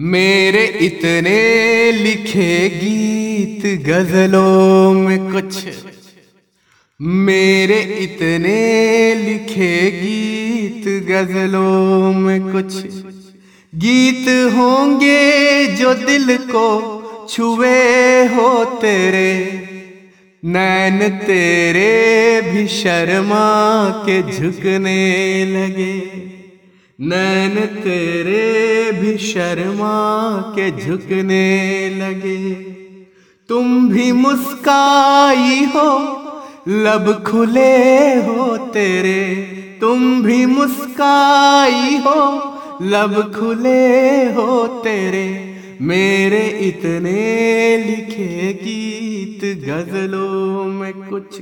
मेरे इतने लिखे गीत गजलों में कुछ। मेरे इतने लिखे गीत गजलों में कुछ। गीत होंगे जो दिल को छुए हो तेरे। नैन तेरे भी शर्मा के झुकने लगे। नैन तेरे भी शर्मा के झुकने लगे। तुम भी मुस्काई हो, लब खुले हो तेरे। तुम भी मुस्काई हो, लब खुले हो तेरे। मेरे इतने लिखे गीत, गजलों में कुछ